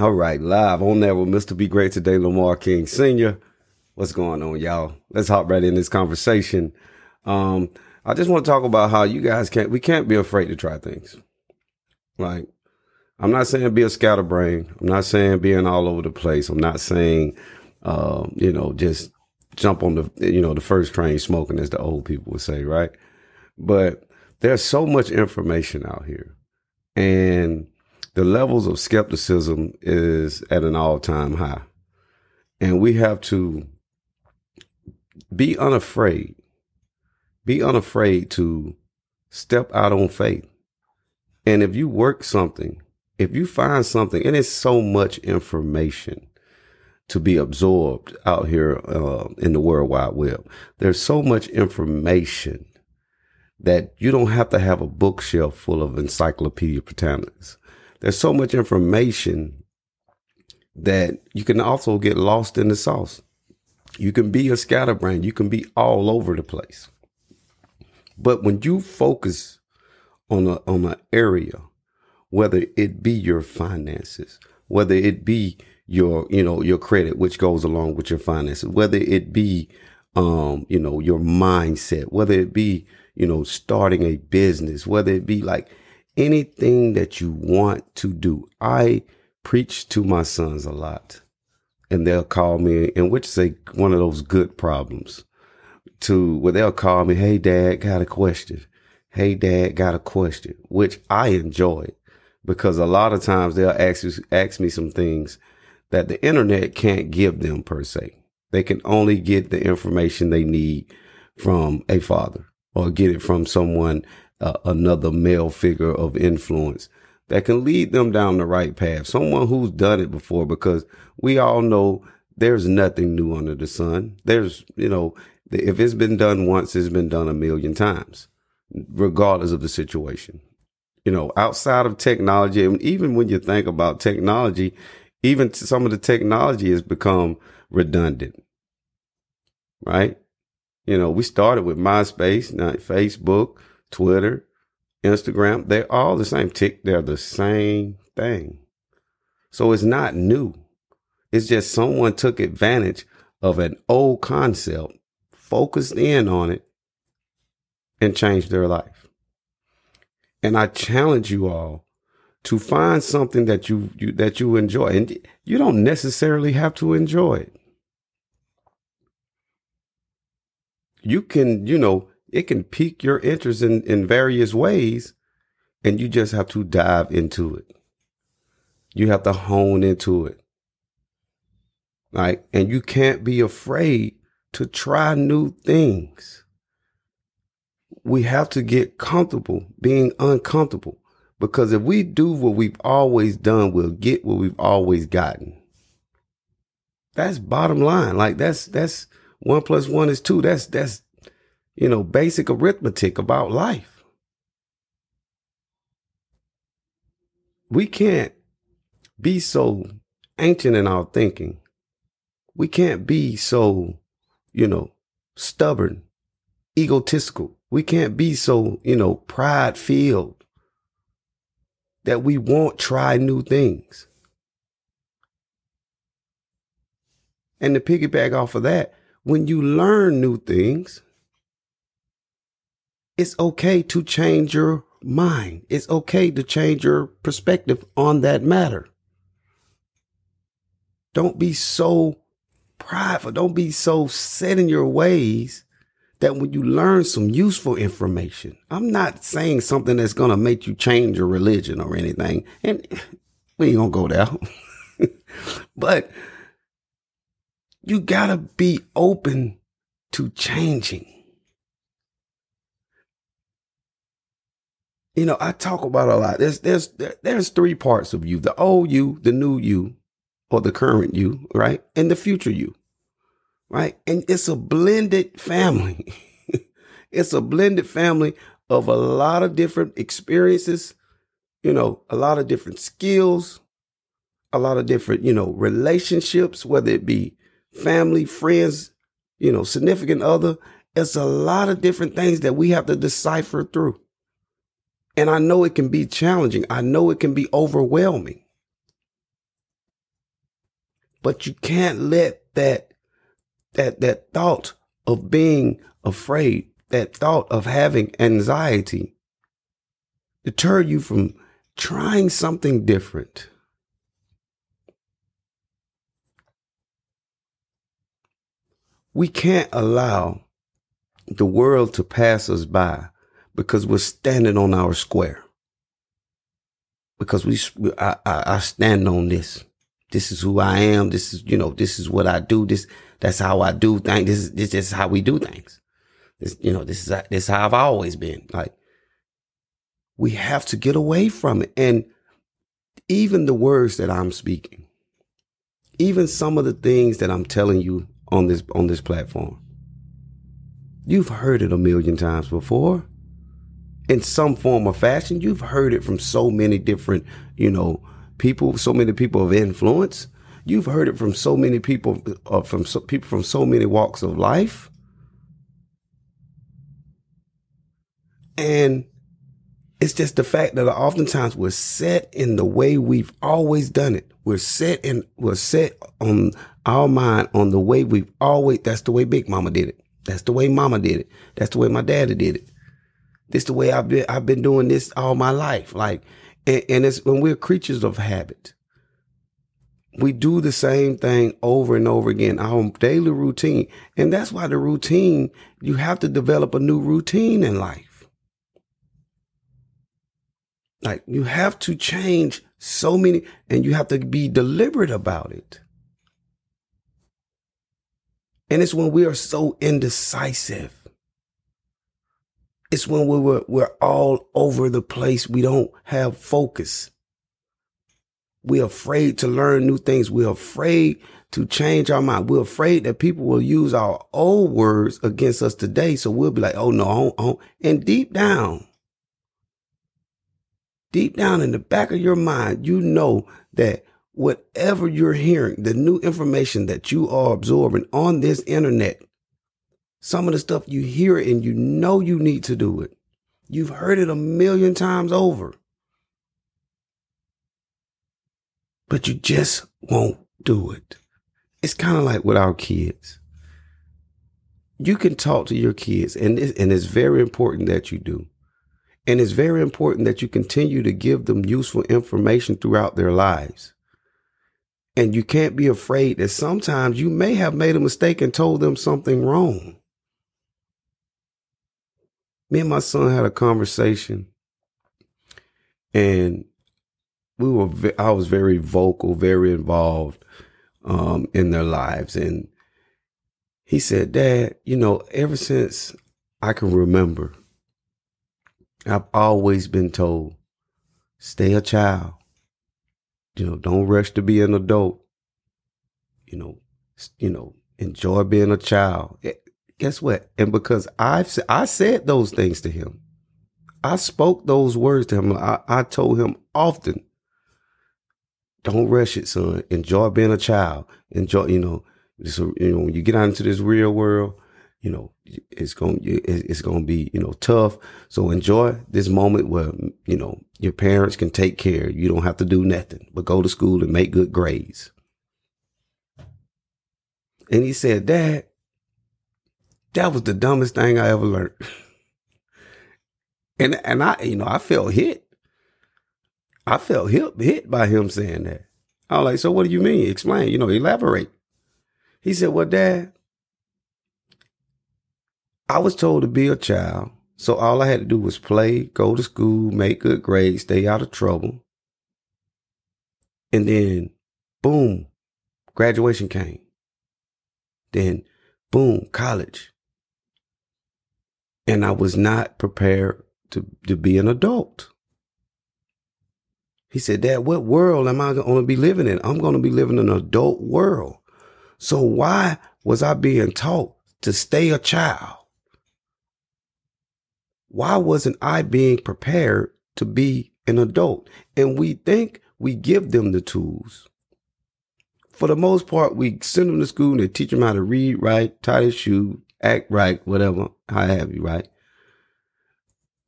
All right, live on there with Mr. Be Great today, Lamar King Sr. What's going on, y'all? Let's hop right in this conversation. Um, I just want to talk about how you guys can't, we can't be afraid to try things. Like, I'm not saying be a scatterbrain. I'm not saying being all over the place. I'm not saying, uh, you know, just jump on the, you know, the first train smoking, as the old people would say, right? But there's so much information out here. And the levels of skepticism is at an all time high. And we have to be unafraid, be unafraid to step out on faith. And if you work something, if you find something, and it's so much information to be absorbed out here uh, in the World Wide Web, there's so much information that you don't have to have a bookshelf full of Encyclopedia Britannicas there's so much information that you can also get lost in the sauce. You can be a scatterbrain. You can be all over the place. But when you focus on a, on an area, whether it be your finances, whether it be your, you know, your credit, which goes along with your finances, whether it be, um, you know, your mindset, whether it be, you know, starting a business, whether it be like anything that you want to do. I preach to my sons a lot and they'll call me and which is a, one of those good problems to where they'll call me, Hey dad, got a question. Hey dad, got a question, which I enjoy because a lot of times they'll ask, ask me some things that the internet can't give them per se. They can only get the information they need from a father or get it from someone another male figure of influence that can lead them down the right path. Someone who's done it before, because we all know there's nothing new under the sun. There's, you know, if it's been done once, it's been done a million times, regardless of the situation. You know, outside of technology, and even when you think about technology, even some of the technology has become redundant, right? You know, we started with MySpace, not Facebook, Twitter, Instagram, they're all the same. Tick, they're the same thing. So it's not new. It's just someone took advantage of an old concept, focused in on it, and changed their life. And I challenge you all to find something that you, you that you enjoy. And you don't necessarily have to enjoy it. You can, you know, it can pique your interest in, in various ways and you just have to dive into it. You have to hone into it. Right. And you can't be afraid to try new things. We have to get comfortable being uncomfortable because if we do what we've always done, we'll get what we've always gotten. That's bottom line. Like that's, that's one plus one is two. That's, that's you know, basic arithmetic about life. We can't be so ancient in our thinking. We can't be so, you know, stubborn, egotistical. We can't be so, you know, pride filled that we won't try new things. And to piggyback off of that, when you learn new things, it's okay to change your mind. It's okay to change your perspective on that matter. Don't be so prideful. Don't be so set in your ways that when you learn some useful information, I'm not saying something that's going to make you change your religion or anything. And we ain't going to go there. but you got to be open to changing. You know, I talk about a lot. There's there's there's three parts of you: the old you, the new you, or the current you, right, and the future you, right. And it's a blended family. it's a blended family of a lot of different experiences, you know, a lot of different skills, a lot of different, you know, relationships, whether it be family, friends, you know, significant other. It's a lot of different things that we have to decipher through. And I know it can be challenging. I know it can be overwhelming. But you can't let that that that thought of being afraid, that thought of having anxiety deter you from trying something different. We can't allow the world to pass us by because we're standing on our square. Because we, I, I, I stand on this. This is who I am. This is, you know, this is what I do. This, that's how I do things. This is, this is how we do things. This, you know, this is, this is how I've always been. Like, we have to get away from it. And even the words that I'm speaking, even some of the things that I'm telling you on this, on this platform, you've heard it a million times before in some form or fashion. You've heard it from so many different, you know, people, so many people of influence. You've heard it from so many people, uh, from so, people from so many walks of life. And it's just the fact that oftentimes we're set in the way we've always done it. We're set in, we're set on our mind on the way we've always, that's the way Big Mama did it. That's the way Mama did it. That's the way my daddy did it. This the way I've been, I've been doing this all my life. Like, and, and it's when we're creatures of habit. We do the same thing over and over again, our daily routine. And that's why the routine, you have to develop a new routine in life. Like you have to change so many and you have to be deliberate about it. And it's when we are so indecisive. It's when we're, we're all over the place. We don't have focus. We're afraid to learn new things. We're afraid to change our mind. We're afraid that people will use our old words against us today. So we'll be like, oh no, oh, and deep down, deep down in the back of your mind, you know that whatever you're hearing, the new information that you are absorbing on this internet, some of the stuff you hear and you know you need to do it. You've heard it a million times over. But you just won't do it. It's kind of like with our kids. You can talk to your kids, and it's, and it's very important that you do. And it's very important that you continue to give them useful information throughout their lives. And you can't be afraid that sometimes you may have made a mistake and told them something wrong. Me and my son had a conversation and we were, I was very vocal, very involved, um, in their lives. And he said, Dad, you know, ever since I can remember, I've always been told, stay a child you know, don't rush to be an adult. You know, you know, enjoy being a child. Guess what? And because I've I said those things to him, I spoke those words to him. I, I told him often, don't rush it, son. Enjoy being a child. Enjoy, you know, this, you know, when you get out into this real world, you know, it's going it's going to be you know tough. So enjoy this moment where you know your parents can take care. You don't have to do nothing but go to school and make good grades. And he said, "Dad, that was the dumbest thing I ever learned." and and I you know I felt hit. I felt hit hit by him saying that. I was like, "So what do you mean? Explain. You know, elaborate." He said, "Well, Dad." I was told to be a child. So all I had to do was play, go to school, make good grades, stay out of trouble. And then, boom, graduation came. Then, boom, college. And I was not prepared to, to be an adult. He said, Dad, what world am I going to be living in? I'm going to be living in an adult world. So why was I being taught to stay a child? why wasn't I being prepared to be an adult? And we think we give them the tools. For the most part, we send them to school and they teach them how to read write, tie their shoe, act right, whatever, how have you, right?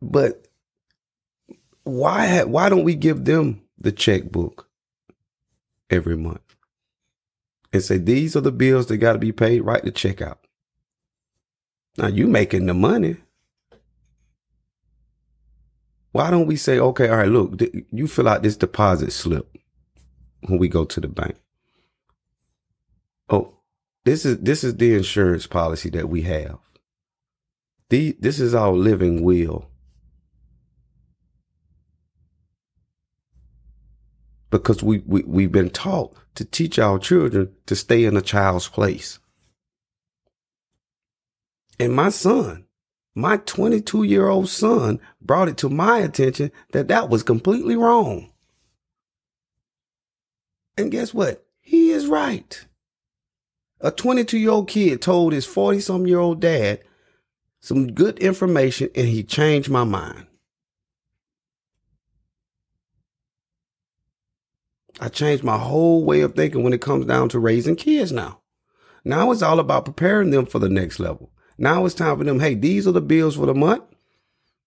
But why why don't we give them the checkbook every month? and say, these are the bills that got to be paid, write the check out. Now you making the money. Why don't we say, okay, all right, look, you fill out this deposit slip when we go to the bank. Oh, this is this is the insurance policy that we have. The, this is our living will. Because we, we, we've been taught to teach our children to stay in a child's place. And my son, my 22 year old son brought it to my attention that that was completely wrong. And guess what? He is right. A 22 year old kid told his 40 some year old dad some good information and he changed my mind. I changed my whole way of thinking when it comes down to raising kids now. Now it's all about preparing them for the next level. Now it's time for them. Hey, these are the bills for the month.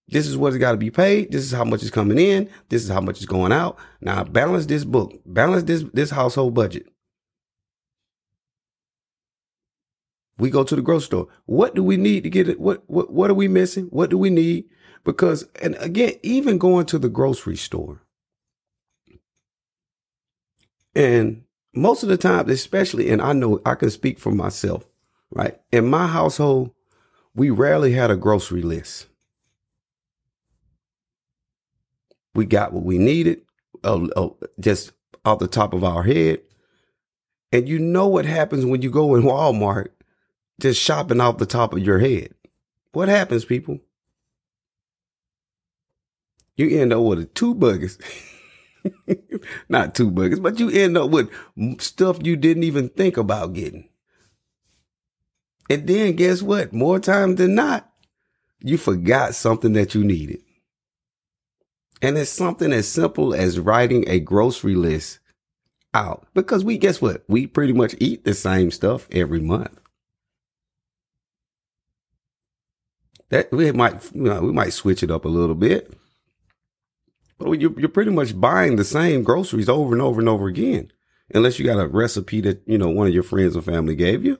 This is what's got to be paid. This is how much is coming in. This is how much is going out. Now balance this book. Balance this this household budget. We go to the grocery store. What do we need to get it? What what what are we missing? What do we need? Because and again, even going to the grocery store. And most of the time, especially, and I know I can speak for myself, right? In my household, we rarely had a grocery list. We got what we needed, just off the top of our head. And you know what happens when you go in Walmart just shopping off the top of your head. What happens, people? You end up with two buggers. Not two buggers, but you end up with stuff you didn't even think about getting. And then guess what? More times than not, you forgot something that you needed. And it's something as simple as writing a grocery list out. Because we, guess what? We pretty much eat the same stuff every month. That we might, you know, we might switch it up a little bit. But you're, you're pretty much buying the same groceries over and over and over again. Unless you got a recipe that, you know, one of your friends or family gave you.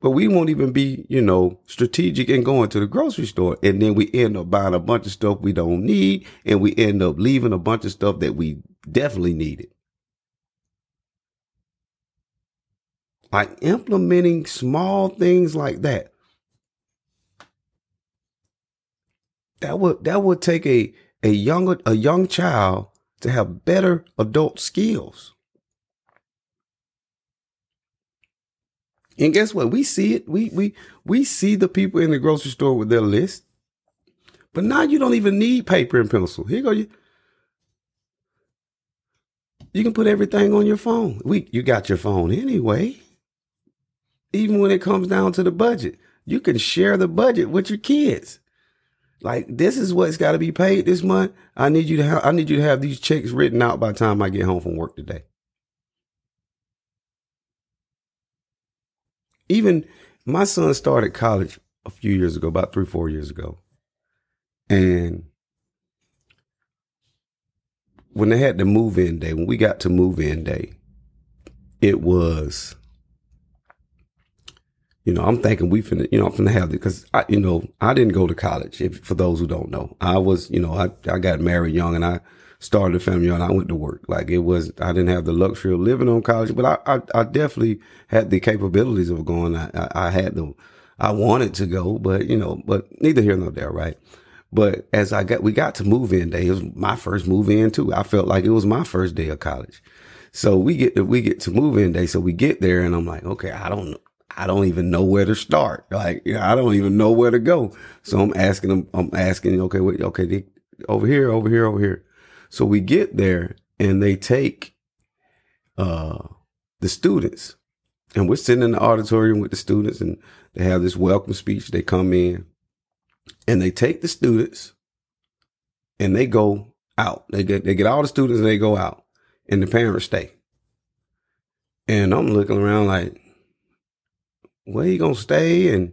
But we won't even be, you know, strategic in going to the grocery store. And then we end up buying a bunch of stuff we don't need. And we end up leaving a bunch of stuff that we definitely needed. Like implementing small things like that. That would that would take a a young a young child to have better adult skills. And guess what? We see it. We we we see the people in the grocery store with their list. But now you don't even need paper and pencil. Here you go. You, you can put everything on your phone. We you got your phone anyway. Even when it comes down to the budget, you can share the budget with your kids. Like this is what's got to be paid this month. I need you to have I need you to have these checks written out by the time I get home from work today. even my son started college a few years ago, about three, four years ago. And when they had the move in day, when we got to move in day, it was, you know, I'm thinking we finna, you know, I'm finna have it because I, you know, I didn't go to college. If for those who don't know, I was, you know, I, I got married young and I started a family and I went to work. Like it was, I didn't have the luxury of living on college, but I, I, I definitely had the capabilities of going. I, I, I had the, I wanted to go, but you know, but neither here nor there, right? But as I got, we got to move in day. It was my first move in too. I felt like it was my first day of college. So we get to, we get to move in day. So we get there and I'm like, okay, I don't know. I don't even know where to start. Like, I don't even know where to go. So I'm asking them, I'm asking, okay, wait, okay, over here, over here, over here. So we get there and they take uh, the students and we're sitting in the auditorium with the students and they have this welcome speech. They come in and they take the students and they go out. They get, they get all the students and they go out and the parents stay. And I'm looking around like, where he gonna stay? And,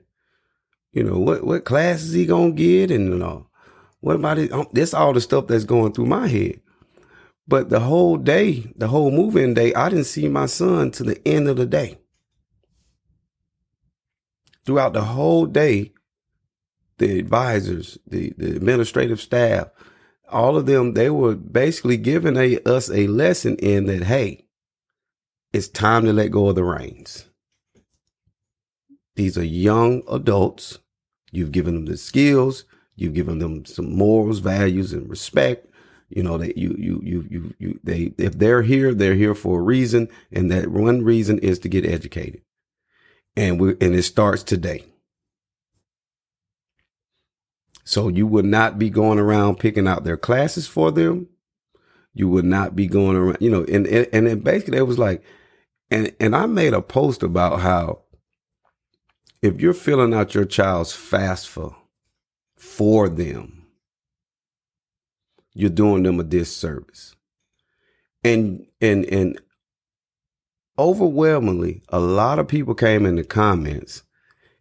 you know, what, what class is he gonna get? And, you know, what about it? Um, this all the stuff that's going through my head. But the whole day, the whole moving day, I didn't see my son to the end of the day. Throughout the whole day, the advisors, the, the administrative staff, all of them, they were basically giving a, us a lesson in that, hey, it's time to let go of the reins. These are young adults. You've given them the skills. You've given them some morals, values, and respect. You know that you you you you you they if they're here, they're here for a reason, and that one reason is to get educated. And we and it starts today. So you would not be going around picking out their classes for them. You would not be going around, you know, and and, and then basically it was like, and and I made a post about how if you're filling out your child's FAFSA for them, you're doing them a disservice. And and and overwhelmingly, a lot of people came in the comments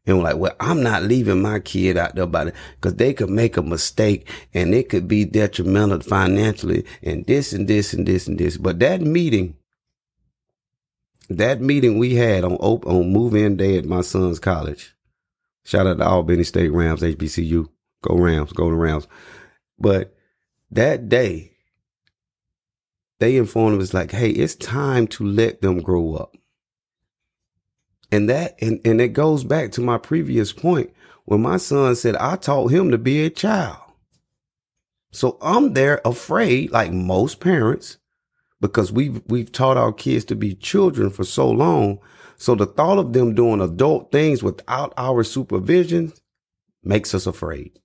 and were like, well, I'm not leaving my kid out there it because they could make a mistake and it could be detrimental financially and this and this and this and this. But that meeting that meeting we had on on move in day at my son's college. Shout out to Albany State Rams, HBCU. Go Rams, go to Rams. But that day, they informed us like, hey, it's time to let them grow up. And that and, and it goes back to my previous point when my son said I taught him to be a child. So I'm there afraid, like most parents, because we've we've taught our kids to be children for so long. So the thought of them doing adult things without our supervision makes us afraid.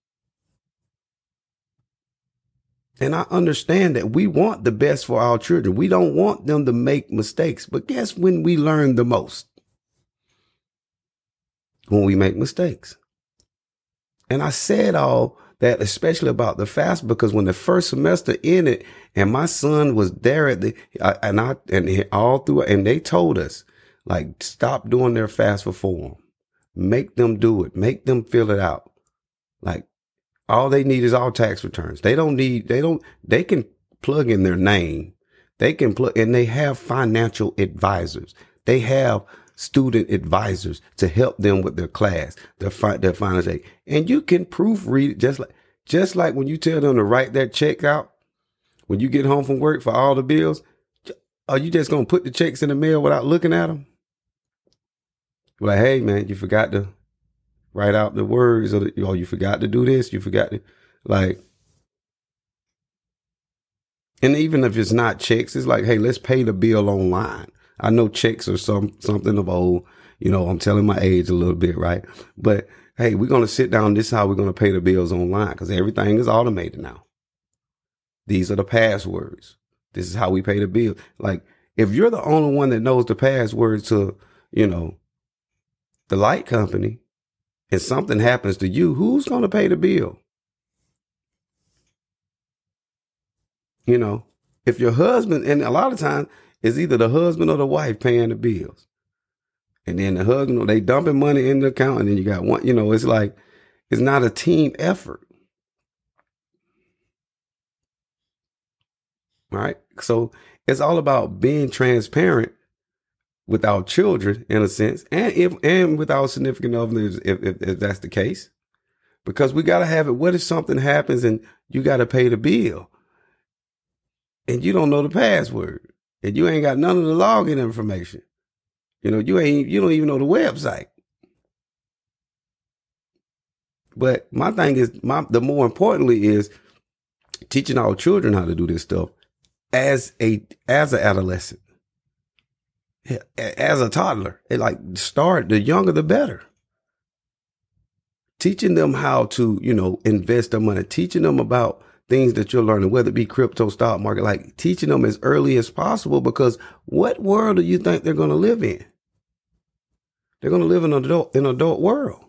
And I understand that we want the best for our children. We don't want them to make mistakes. But guess when we learn the most? When we make mistakes. And I said all that especially about the fast because when the first semester ended and my son was there at the and I and all through and they told us like stop doing their FAFSA form, make them do it, make them fill it out. Like all they need is all tax returns. They don't need they don't they can plug in their name. They can plug and they have financial advisors. They have student advisors to help them with their class, their fi- their finance aid. And you can proofread it just like just like when you tell them to write that check out when you get home from work for all the bills. Are you just gonna put the checks in the mail without looking at them? Like, hey man, you forgot to write out the words, or, the, or you forgot to do this, you forgot to like. And even if it's not checks, it's like, hey, let's pay the bill online. I know checks are some something of old. You know, I'm telling my age a little bit, right? But hey, we're gonna sit down. This is how we're gonna pay the bills online because everything is automated now. These are the passwords. This is how we pay the bill. Like, if you're the only one that knows the password to, you know, the light company, and something happens to you, who's gonna pay the bill? You know, if your husband, and a lot of times it's either the husband or the wife paying the bills. And then the husband, they dumping money in the account, and then you got one, you know, it's like, it's not a team effort. Right? So it's all about being transparent with our children in a sense, and if and with our significant others, if, if, if that's the case. Because we gotta have it. What if something happens and you gotta pay the bill? And you don't know the password and you ain't got none of the login information. You know, you ain't you don't even know the website. But my thing is my the more importantly is teaching our children how to do this stuff as a as an adolescent. As a toddler. It like start the younger the better. Teaching them how to, you know, invest their money, teaching them about things that you're learning, whether it be crypto, stock market, like teaching them as early as possible because what world do you think they're going to live in? They're going to live in an adult, in adult world.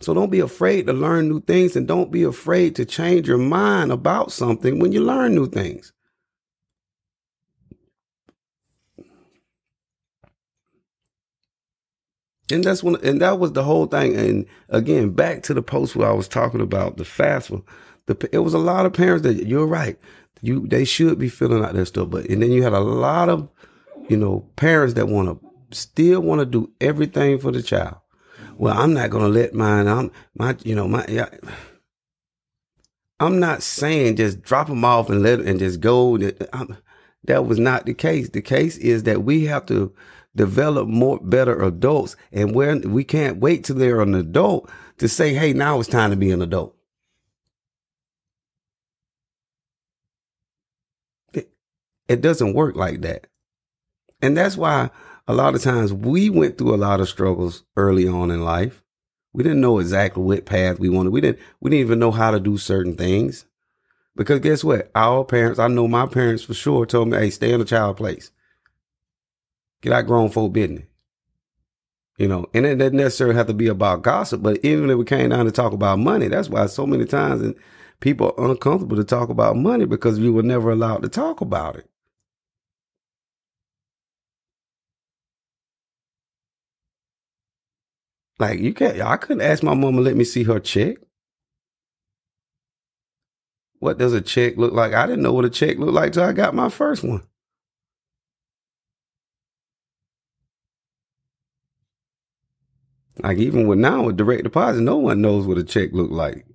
So don't be afraid to learn new things and don't be afraid to change your mind about something when you learn new things. And that's when, and that was the whole thing. And again, back to the post where I was talking about the FAFSA. The, it was a lot of parents that you're right. You they should be filling out their stuff, but and then you had a lot of, you know, parents that want to still want to do everything for the child. Well, I'm not gonna let mine. I'm my, you know, my. Yeah, I'm not saying just drop them off and let and just go. That was not the case. The case is that we have to develop more better adults, and where we can't wait till they're an adult to say, "Hey, now it's time to be an adult." It, it doesn't work like that, and that's why a lot of times we went through a lot of struggles early on in life we didn't know exactly what path we wanted. We didn't we didn't even know how to do certain things. Because guess what? Our parents, I know my parents for sure told me, hey, stay in a child place. Get out grown folk business. You know, and it doesn't necessarily have to be about gossip, but even if we came down to talk about money, that's why so many times and people are uncomfortable to talk about money because we were never allowed to talk about it. Like you can't. I couldn't ask my to let me see her check. What does a check look like? I didn't know what a check looked like till I got my first one. Like even with now with direct deposit, no one knows what a check look like.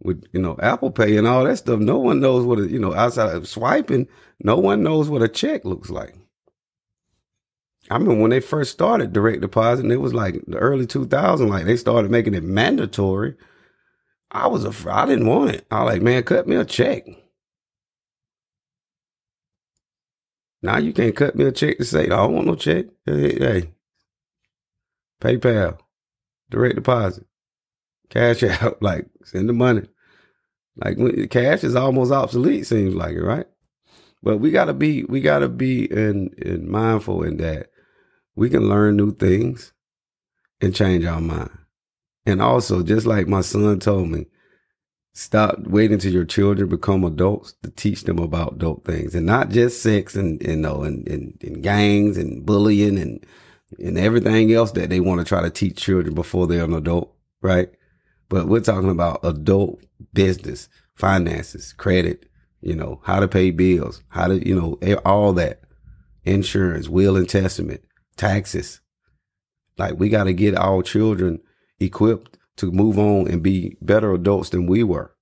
With you know Apple Pay and all that stuff, no one knows what a, you know outside of swiping, no one knows what a check looks like. I remember when they first started direct deposit, it was like the early 2000s, like they started making it mandatory. I was afraid, I didn't want it. I was like, man, cut me a check. Now you can't cut me a check to say, I don't want no check. Hey, hey. PayPal, direct deposit, cash out, like send the money. Like when, cash is almost obsolete, seems like it, right? But we gotta be, we gotta be in, in mindful in that we can learn new things and change our mind. And also, just like my son told me, stop waiting till your children become adults to teach them about adult things and not just sex and, you know, and, and, and gangs and bullying and, and everything else that they want to try to teach children before they're an adult, right? But we're talking about adult business, finances, credit, you know, how to pay bills, how to, you know, all that, insurance, will and testament, taxes. Like we got to get our children equipped to move on and be better adults than we were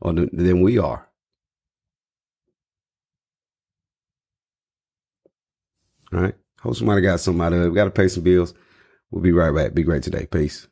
or than we are. Right. Hope somebody got something out of it. We got to pay some bills. We'll be right back. Be great today. Peace.